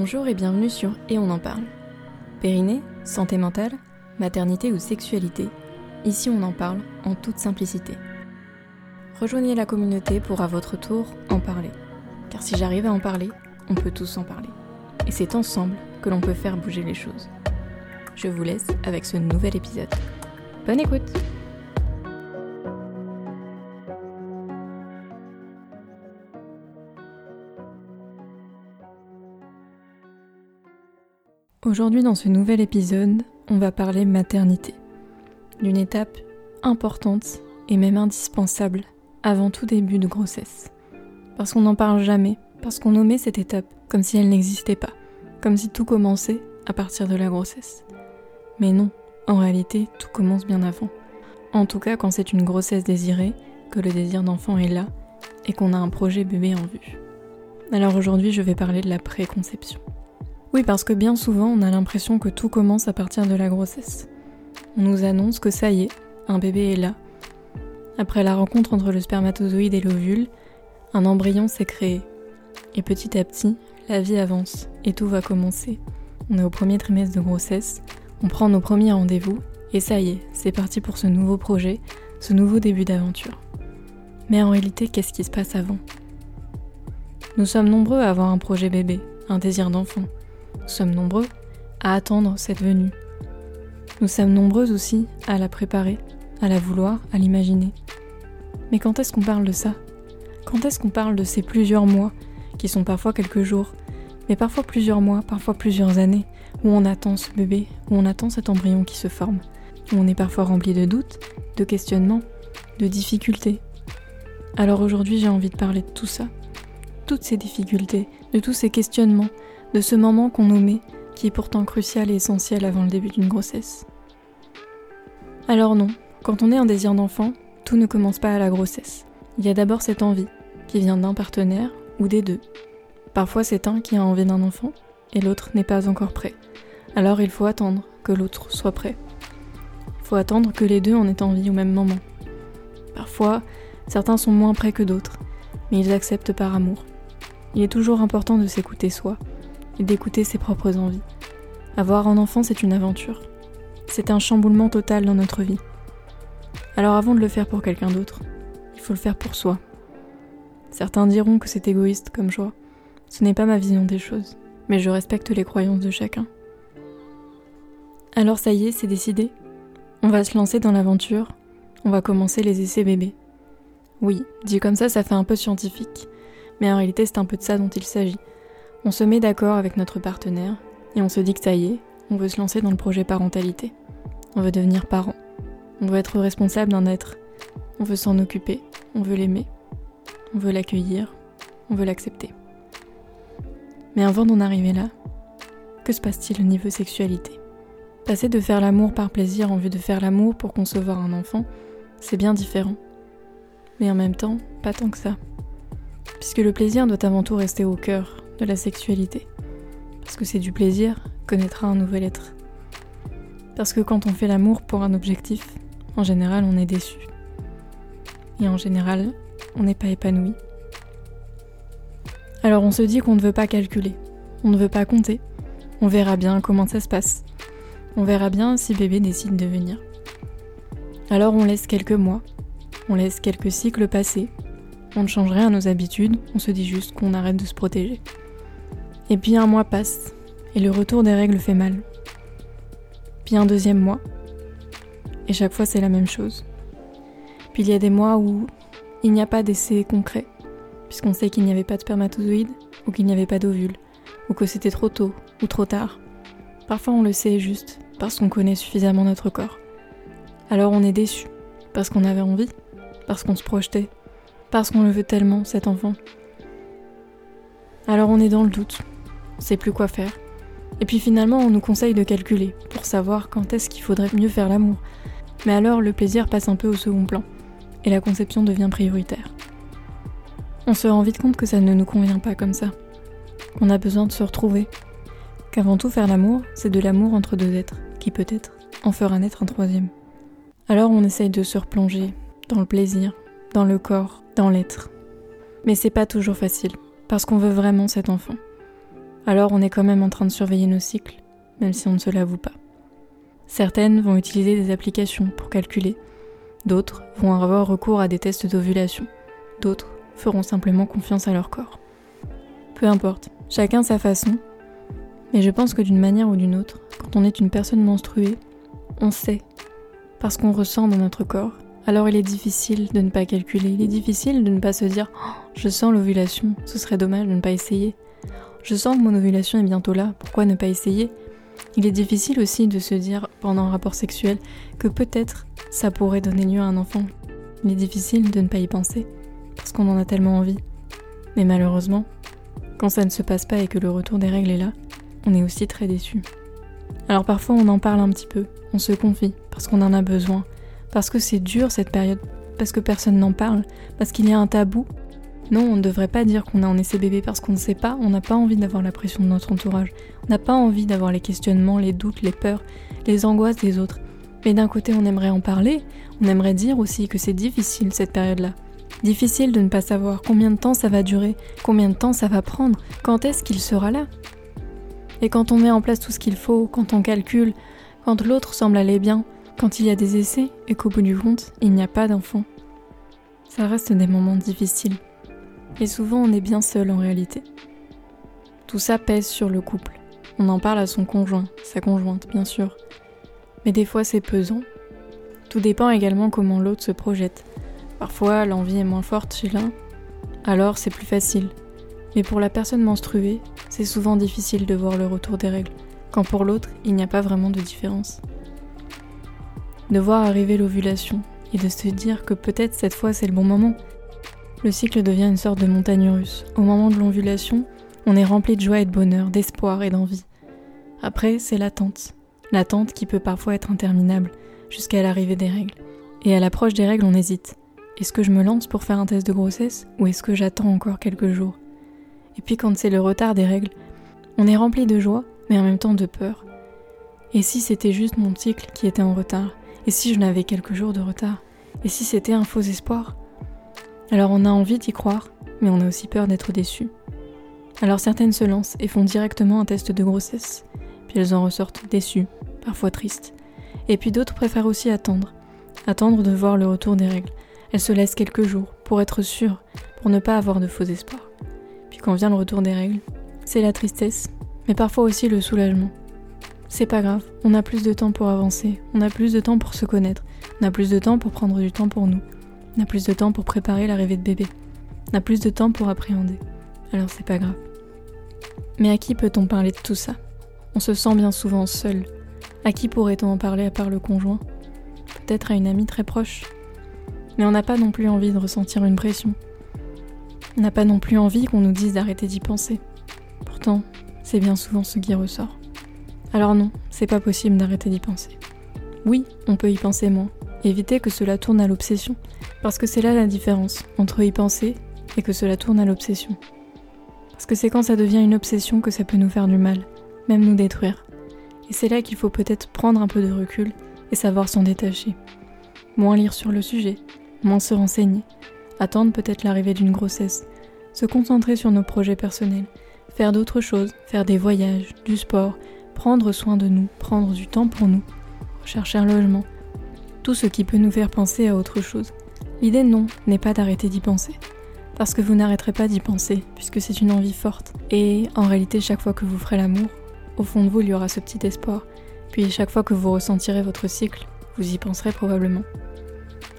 Bonjour et bienvenue sur Et on en parle. Périnée, santé mentale, maternité ou sexualité, ici on en parle en toute simplicité. Rejoignez la communauté pour à votre tour en parler. Car si j'arrive à en parler, on peut tous en parler. Et c'est ensemble que l'on peut faire bouger les choses. Je vous laisse avec ce nouvel épisode. Bonne écoute Aujourd'hui dans ce nouvel épisode, on va parler maternité. D'une étape importante et même indispensable avant tout début de grossesse. Parce qu'on n'en parle jamais, parce qu'on nommait cette étape comme si elle n'existait pas, comme si tout commençait à partir de la grossesse. Mais non, en réalité, tout commence bien avant. En tout cas quand c'est une grossesse désirée, que le désir d'enfant est là, et qu'on a un projet bébé en vue. Alors aujourd'hui je vais parler de la préconception. Oui, parce que bien souvent, on a l'impression que tout commence à partir de la grossesse. On nous annonce que ça y est, un bébé est là. Après la rencontre entre le spermatozoïde et l'ovule, un embryon s'est créé. Et petit à petit, la vie avance et tout va commencer. On est au premier trimestre de grossesse, on prend nos premiers rendez-vous et ça y est, c'est parti pour ce nouveau projet, ce nouveau début d'aventure. Mais en réalité, qu'est-ce qui se passe avant? Nous sommes nombreux à avoir un projet bébé, un désir d'enfant. Nous sommes nombreux à attendre cette venue. Nous sommes nombreux aussi à la préparer, à la vouloir, à l'imaginer. Mais quand est-ce qu'on parle de ça? Quand est-ce qu'on parle de ces plusieurs mois, qui sont parfois quelques jours, mais parfois plusieurs mois, parfois plusieurs années, où on attend ce bébé, où on attend cet embryon qui se forme, où on est parfois rempli de doutes, de questionnements, de difficultés? Alors aujourd'hui j'ai envie de parler de tout ça, toutes ces difficultés, de tous ces questionnements, de ce moment qu'on nommait, qui est pourtant crucial et essentiel avant le début d'une grossesse. Alors non, quand on est un désir d'enfant, tout ne commence pas à la grossesse. Il y a d'abord cette envie, qui vient d'un partenaire ou des deux. Parfois c'est un qui a envie d'un enfant, et l'autre n'est pas encore prêt. Alors il faut attendre que l'autre soit prêt. Il faut attendre que les deux en aient envie au même moment. Parfois, certains sont moins prêts que d'autres, mais ils acceptent par amour. Il est toujours important de s'écouter soi, d'écouter ses propres envies. Avoir un enfant, c'est une aventure. C'est un chamboulement total dans notre vie. Alors avant de le faire pour quelqu'un d'autre, il faut le faire pour soi. Certains diront que c'est égoïste comme choix. Ce n'est pas ma vision des choses, mais je respecte les croyances de chacun. Alors ça y est, c'est décidé. On va se lancer dans l'aventure. On va commencer les essais bébés. Oui, dit comme ça, ça fait un peu scientifique. Mais en réalité, c'est un peu de ça dont il s'agit. On se met d'accord avec notre partenaire et on se dit que ça y est, on veut se lancer dans le projet parentalité. On veut devenir parent. On veut être responsable d'un être. On veut s'en occuper. On veut l'aimer. On veut l'accueillir. On veut l'accepter. Mais avant d'en arriver là, que se passe-t-il au niveau sexualité? Passer de faire l'amour par plaisir en vue de faire l'amour pour concevoir un enfant, c'est bien différent. Mais en même temps, pas tant que ça. Puisque le plaisir doit avant tout rester au cœur, de la sexualité. Parce que c'est du plaisir connaître un nouvel être. Parce que quand on fait l'amour pour un objectif, en général on est déçu. Et en général, on n'est pas épanoui. Alors on se dit qu'on ne veut pas calculer, on ne veut pas compter. On verra bien comment ça se passe. On verra bien si bébé décide de venir. Alors on laisse quelques mois, on laisse quelques cycles passer. On ne change rien à nos habitudes, on se dit juste qu'on arrête de se protéger. Et puis un mois passe, et le retour des règles fait mal. Puis un deuxième mois, et chaque fois c'est la même chose. Puis il y a des mois où il n'y a pas d'essai concret, puisqu'on sait qu'il n'y avait pas de spermatozoïdes, ou qu'il n'y avait pas d'ovule, ou que c'était trop tôt, ou trop tard. Parfois on le sait juste, parce qu'on connaît suffisamment notre corps. Alors on est déçu, parce qu'on avait envie, parce qu'on se projetait, parce qu'on le veut tellement, cet enfant. Alors on est dans le doute, on sait plus quoi faire. Et puis finalement, on nous conseille de calculer pour savoir quand est-ce qu'il faudrait mieux faire l'amour. Mais alors, le plaisir passe un peu au second plan et la conception devient prioritaire. On se rend vite compte que ça ne nous convient pas comme ça, qu'on a besoin de se retrouver, qu'avant tout faire l'amour, c'est de l'amour entre deux êtres, qui peut-être en fera naître un troisième. Alors on essaye de se replonger dans le plaisir, dans le corps, dans l'être. Mais c'est pas toujours facile, parce qu'on veut vraiment cet enfant. Alors on est quand même en train de surveiller nos cycles, même si on ne se l'avoue pas. Certaines vont utiliser des applications pour calculer, d'autres vont avoir recours à des tests d'ovulation, d'autres feront simplement confiance à leur corps. Peu importe, chacun sa façon, mais je pense que d'une manière ou d'une autre, quand on est une personne menstruée, on sait, parce qu'on ressent dans notre corps, alors il est difficile de ne pas calculer, il est difficile de ne pas se dire oh, je sens l'ovulation, ce serait dommage de ne pas essayer. Je sens que mon ovulation est bientôt là, pourquoi ne pas essayer? Il est difficile aussi de se dire pendant un rapport sexuel que peut-être ça pourrait donner lieu à un enfant. Il est difficile de ne pas y penser, parce qu'on en a tellement envie. Mais malheureusement, quand ça ne se passe pas et que le retour des règles est là, on est aussi très déçu. Alors parfois on en parle un petit peu, on se confie, parce qu'on en a besoin, parce que c'est dur cette période, parce que personne n'en parle, parce qu'il y a un tabou. Non, on ne devrait pas dire qu'on a en essai bébé parce qu'on ne sait pas, on n'a pas envie d'avoir la pression de notre entourage, on n'a pas envie d'avoir les questionnements, les doutes, les peurs, les angoisses des autres. Mais d'un côté, on aimerait en parler, on aimerait dire aussi que c'est difficile cette période-là. Difficile de ne pas savoir combien de temps ça va durer, combien de temps ça va prendre, quand est-ce qu'il sera là. Et quand on met en place tout ce qu'il faut, quand on calcule, quand l'autre semble aller bien, quand il y a des essais et qu'au bout du compte, il n'y a pas d'enfant. Ça reste des moments difficiles. Et souvent, on est bien seul en réalité. Tout ça pèse sur le couple. On en parle à son conjoint, sa conjointe, bien sûr. Mais des fois, c'est pesant. Tout dépend également comment l'autre se projette. Parfois, l'envie est moins forte chez l'un, alors c'est plus facile. Mais pour la personne menstruée, c'est souvent difficile de voir le retour des règles, quand pour l'autre, il n'y a pas vraiment de différence de voir arriver l'ovulation et de se dire que peut-être cette fois c'est le bon moment. Le cycle devient une sorte de montagne russe. Au moment de l'ovulation, on est rempli de joie et de bonheur, d'espoir et d'envie. Après, c'est l'attente. L'attente qui peut parfois être interminable, jusqu'à l'arrivée des règles. Et à l'approche des règles, on hésite. Est-ce que je me lance pour faire un test de grossesse ou est-ce que j'attends encore quelques jours? Et puis quand c'est le retard des règles, on est rempli de joie, mais en même temps de peur. Et si c'était juste mon cycle qui était en retard? Et si je n'avais quelques jours de retard? Et si c'était un faux espoir? Alors on a envie d'y croire, mais on a aussi peur d'être déçu. Alors certaines se lancent et font directement un test de grossesse, puis elles en ressortent déçues, parfois tristes. Et puis d'autres préfèrent aussi attendre, attendre de voir le retour des règles. Elles se laissent quelques jours pour être sûres, pour ne pas avoir de faux espoirs. Puis quand vient le retour des règles, c'est la tristesse, mais parfois aussi le soulagement. C'est pas grave, on a plus de temps pour avancer, on a plus de temps pour se connaître, on a plus de temps pour prendre du temps pour nous, on a plus de temps pour préparer l'arrivée de bébé, on a plus de temps pour appréhender. Alors c'est pas grave. Mais à qui peut-on parler de tout ça? On se sent bien souvent seul. À qui pourrait-on en parler à part le conjoint? Peut-être à une amie très proche. Mais on n'a pas non plus envie de ressentir une pression. On n'a pas non plus envie qu'on nous dise d'arrêter d'y penser. Pourtant, c'est bien souvent ce qui ressort. Alors non, c'est pas possible d'arrêter d'y penser. Oui, on peut y penser moins, éviter que cela tourne à l'obsession, parce que c'est là la différence entre y penser et que cela tourne à l'obsession. Parce que c'est quand ça devient une obsession que ça peut nous faire du mal, même nous détruire. Et c'est là qu'il faut peut-être prendre un peu de recul et savoir s'en détacher. Moins lire sur le sujet, moins se renseigner, attendre peut-être l'arrivée d'une grossesse, se concentrer sur nos projets personnels, faire d'autres choses, faire des voyages, du sport, prendre soin de nous, prendre du temps pour nous, rechercher un logement, tout ce qui peut nous faire penser à autre chose. L'idée non n'est pas d'arrêter d'y penser, parce que vous n'arrêterez pas d'y penser, puisque c'est une envie forte. Et en réalité, chaque fois que vous ferez l'amour, au fond de vous, il y aura ce petit espoir. Puis chaque fois que vous ressentirez votre cycle, vous y penserez probablement.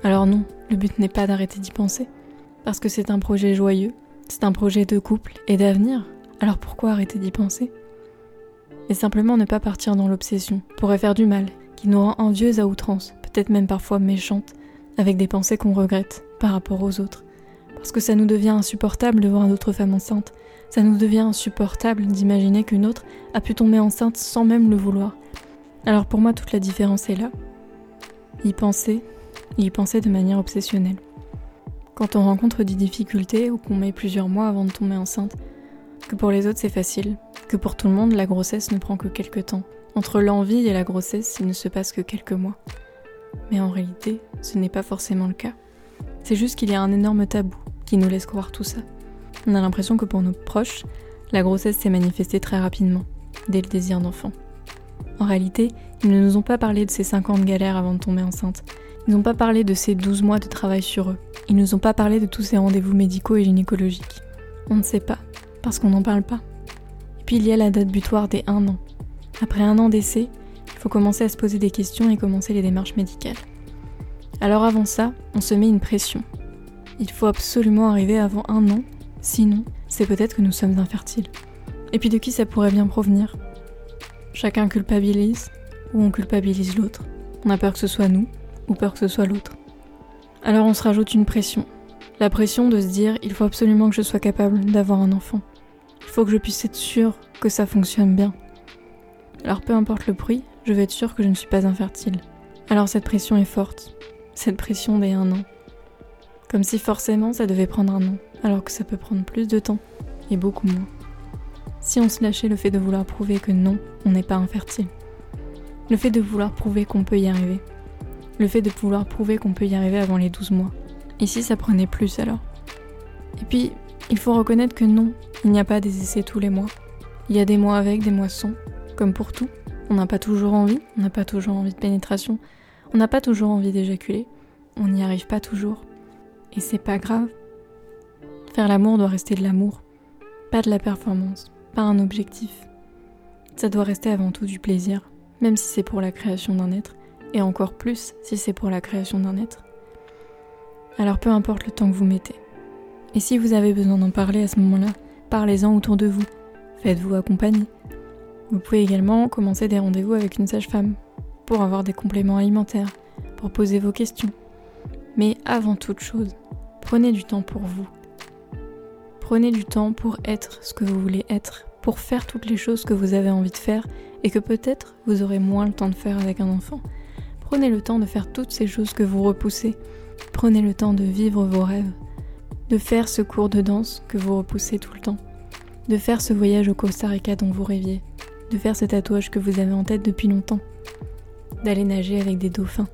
Alors non, le but n'est pas d'arrêter d'y penser, parce que c'est un projet joyeux, c'est un projet de couple et d'avenir. Alors pourquoi arrêter d'y penser? Et simplement ne pas partir dans l'obsession pourrait faire du mal, qui nous rend envieuses à outrance, peut-être même parfois méchantes, avec des pensées qu'on regrette par rapport aux autres. Parce que ça nous devient insupportable de voir d'autres femmes enceintes, ça nous devient insupportable d'imaginer qu'une autre a pu tomber enceinte sans même le vouloir. Alors pour moi, toute la différence est là. Y penser, y penser de manière obsessionnelle. Quand on rencontre des difficultés ou qu'on met plusieurs mois avant de tomber enceinte, que pour les autres c'est facile, que pour tout le monde la grossesse ne prend que quelques temps. Entre l'envie et la grossesse, il ne se passe que quelques mois. Mais en réalité, ce n'est pas forcément le cas. C'est juste qu'il y a un énorme tabou qui nous laisse croire tout ça. On a l'impression que pour nos proches, la grossesse s'est manifestée très rapidement, dès le désir d'enfant. En réalité, ils ne nous ont pas parlé de ces 50 galères avant de tomber enceinte. Ils n'ont pas parlé de ces 12 mois de travail sur eux. Ils nous ont pas parlé de tous ces rendez-vous médicaux et gynécologiques. On ne sait pas, parce qu'on n'en parle pas. Et puis il y a la date butoir des 1 an. Après un an d'essai, faut commencer à se poser des questions et commencer les démarches médicales. Alors avant ça, on se met une pression. Il faut absolument arriver avant un an, sinon c'est peut-être que nous sommes infertiles. Et puis de qui ça pourrait bien provenir? Chacun culpabilise ou on culpabilise l'autre. On a peur que ce soit nous ou peur que ce soit l'autre. Alors on se rajoute une pression. La pression de se dire il faut absolument que je sois capable d'avoir un enfant. Il faut que je puisse être sûr que ça fonctionne bien. Alors peu importe le prix, je veux être sûr que je ne suis pas infertile. Alors cette pression est forte. Cette pression des un an. Comme si forcément ça devait prendre un an, alors que ça peut prendre plus de temps et beaucoup moins. Si on se lâchait le fait de vouloir prouver que non, on n'est pas infertile. Le fait de vouloir prouver qu'on peut y arriver. Le fait de vouloir prouver qu'on peut y arriver avant les 12 mois. Et si ça prenait plus alors? Et puis, il faut reconnaître que non, il n'y a pas des essais tous les mois. Il y a des mois avec, des mois sans, comme pour tout. On n'a pas toujours envie, on n'a pas toujours envie de pénétration, on n'a pas toujours envie d'éjaculer, on n'y arrive pas toujours. Et c'est pas grave. Faire l'amour doit rester de l'amour, pas de la performance, pas un objectif. Ça doit rester avant tout du plaisir, même si c'est pour la création d'un être, et encore plus si c'est pour la création d'un être. Alors peu importe le temps que vous mettez. Et si vous avez besoin d'en parler à ce moment-là, parlez-en autour de vous. Faites-vous accompagner. Vous pouvez également commencer des rendez-vous avec une sage-femme pour avoir des compléments alimentaires, pour poser vos questions. Mais avant toute chose, prenez du temps pour vous. Prenez du temps pour être ce que vous voulez être, pour faire toutes les choses que vous avez envie de faire et que peut-être vous aurez moins le temps de faire avec un enfant. Prenez le temps de faire toutes ces choses que vous repoussez. Prenez le temps de vivre vos rêves, de faire ce cours de danse que vous repoussez tout le temps, de faire ce voyage au Costa Rica dont vous rêviez, de faire ce tatouage que vous avez en tête depuis longtemps, d'aller nager avec des dauphins.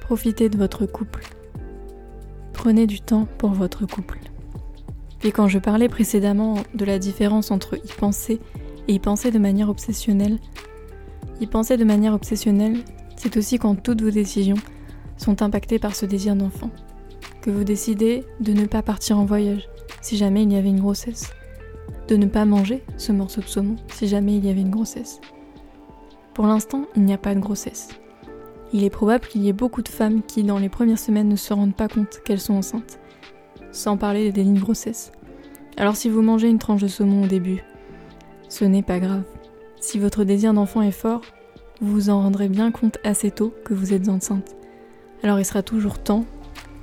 Profitez de votre couple. Prenez du temps pour votre couple. Puis quand je parlais précédemment de la différence entre y penser et y penser de manière obsessionnelle, y penser de manière obsessionnelle, c'est aussi quand toutes vos décisions sont impactées par ce désir d'enfant. Que vous décidez de ne pas partir en voyage si jamais il y avait une grossesse. De ne pas manger ce morceau de saumon si jamais il y avait une grossesse. Pour l'instant, il n'y a pas de grossesse. Il est probable qu'il y ait beaucoup de femmes qui, dans les premières semaines, ne se rendent pas compte qu'elles sont enceintes sans parler des délits de grossesse. Alors si vous mangez une tranche de saumon au début, ce n'est pas grave. Si votre désir d'enfant est fort, vous vous en rendrez bien compte assez tôt que vous êtes enceinte. Alors il sera toujours temps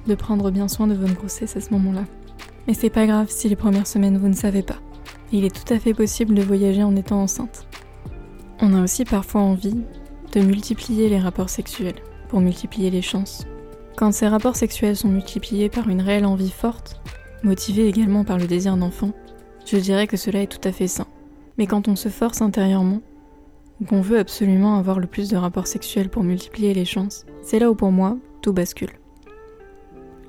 de prendre bien soin de votre grossesse à ce moment-là. Mais c'est pas grave si les premières semaines vous ne savez pas. Il est tout à fait possible de voyager en étant enceinte. On a aussi parfois envie de multiplier les rapports sexuels pour multiplier les chances. Quand ces rapports sexuels sont multipliés par une réelle envie forte, motivée également par le désir d'enfant, je dirais que cela est tout à fait sain. Mais quand on se force intérieurement, qu'on veut absolument avoir le plus de rapports sexuels pour multiplier les chances, c'est là où pour moi tout bascule.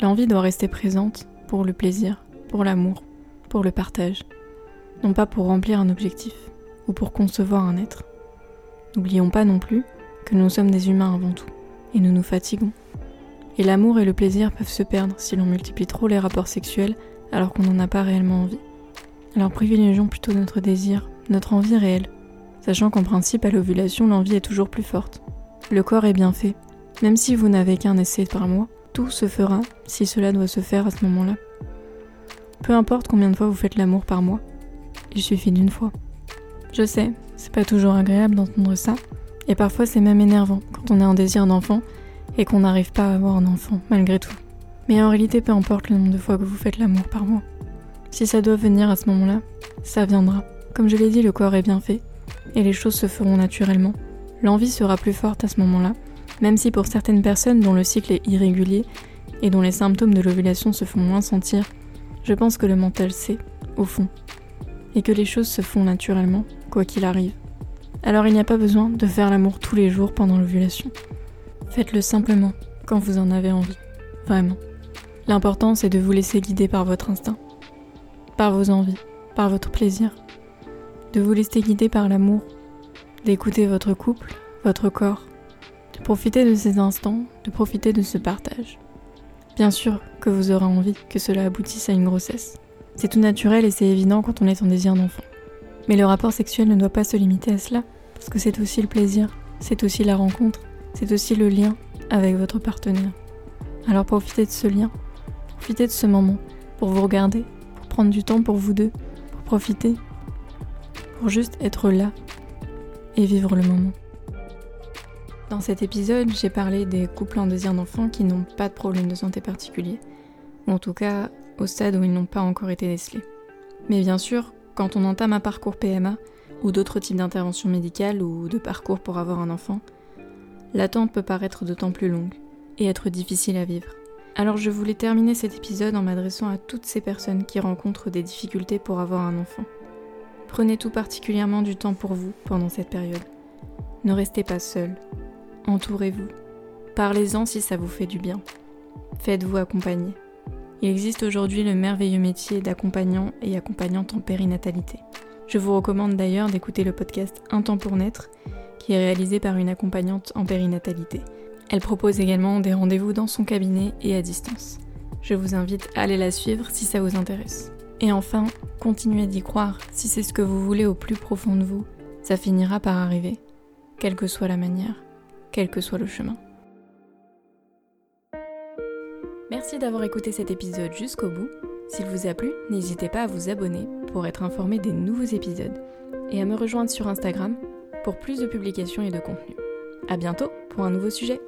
L'envie doit rester présente pour le plaisir, pour l'amour, pour le partage, non pas pour remplir un objectif ou pour concevoir un être. N'oublions pas non plus que nous sommes des humains avant tout, et nous nous fatiguons. Et l'amour et le plaisir peuvent se perdre si l'on multiplie trop les rapports sexuels alors qu'on n'en a pas réellement envie. Alors privilégions plutôt notre désir, notre envie réelle, sachant qu'en principe à l'ovulation l'envie est toujours plus forte. Le corps est bien fait, même si vous n'avez qu'un essai par mois, tout se fera si cela doit se faire à ce moment-là. Peu importe combien de fois vous faites l'amour par mois, suffit d'une fois. Je sais, c'est pas toujours agréable d'entendre ça, et parfois c'est même énervant quand on a un désir d'enfant et qu'on n'arrive pas à avoir un enfant malgré tout. Mais en réalité, peu importe le nombre de fois que vous faites l'amour par mois. Si ça doit venir à ce moment-là, ça viendra. Comme je l'ai dit, le corps est bien fait et les choses se feront naturellement. L'envie sera plus forte à ce moment-là, même si pour certaines personnes dont le cycle est irrégulier et dont les symptômes de l'ovulation se font moins sentir, je pense que le mental sait, au fond, et que les choses se font naturellement, quoi qu'il arrive. Alors il n'y a pas besoin de faire l'amour tous les jours pendant l'ovulation. Faites-le simplement, quand vous en avez envie. Vraiment. L'important, c'est de vous laisser guider par votre instinct, par vos envies, par votre plaisir. de vous laisser guider par l'amour, d'écouter votre couple, votre corps, de profiter de ces instants, de profiter de ce partage. Bien sûr que vous aurez envie que cela aboutisse à une grossesse. C'est tout naturel et c'est évident quand on est en désir d'enfant. Mais le rapport sexuel ne doit pas se limiter à cela, parce que c'est aussi le plaisir, c'est aussi la rencontre, c'est aussi le lien avec votre partenaire. Alors profitez de ce lien, profitez de ce moment pour vous regarder, pour prendre du temps pour vous deux, pour profiter, pour juste être là et vivre le moment. Dans cet épisode, j'ai parlé des couples en désir d'enfant qui n'ont pas de problème de santé particulier, ou en tout cas au stade où ils n'ont pas encore été décelés. Mais bien sûr, quand on entame un parcours PMA, ou d'autres types d'interventions médicales ou de parcours pour avoir un enfant, l'attente peut paraître d'autant plus longue et être difficile à vivre. Alors je voulais terminer cet épisode en m'adressant à toutes ces personnes qui rencontrent des difficultés pour avoir un enfant. Prenez tout particulièrement du temps pour vous pendant cette période. Ne restez pas seul. Entourez-vous. Parlez-en si ça vous fait du bien. Faites-vous accompagner. Il existe aujourd'hui le merveilleux métier d'accompagnant et accompagnante en périnatalité. Je vous recommande d'ailleurs d'écouter le podcast Un temps pour naître, qui est réalisé par une accompagnante en périnatalité. Elle propose également des rendez-vous dans son cabinet et à distance. Je vous invite à aller la suivre si ça vous intéresse. Et enfin, continuez d'y croire si c'est ce que vous voulez au plus profond de vous. Ça finira par arriver, quelle que soit la manière, quel que soit le chemin. Merci d'avoir écouté cet épisode jusqu'au bout. S'il vous a plu, n'hésitez pas à vous abonner pour être informé des nouveaux épisodes et à me rejoindre sur Instagram pour plus de publications et de contenu. A bientôt pour un nouveau sujet.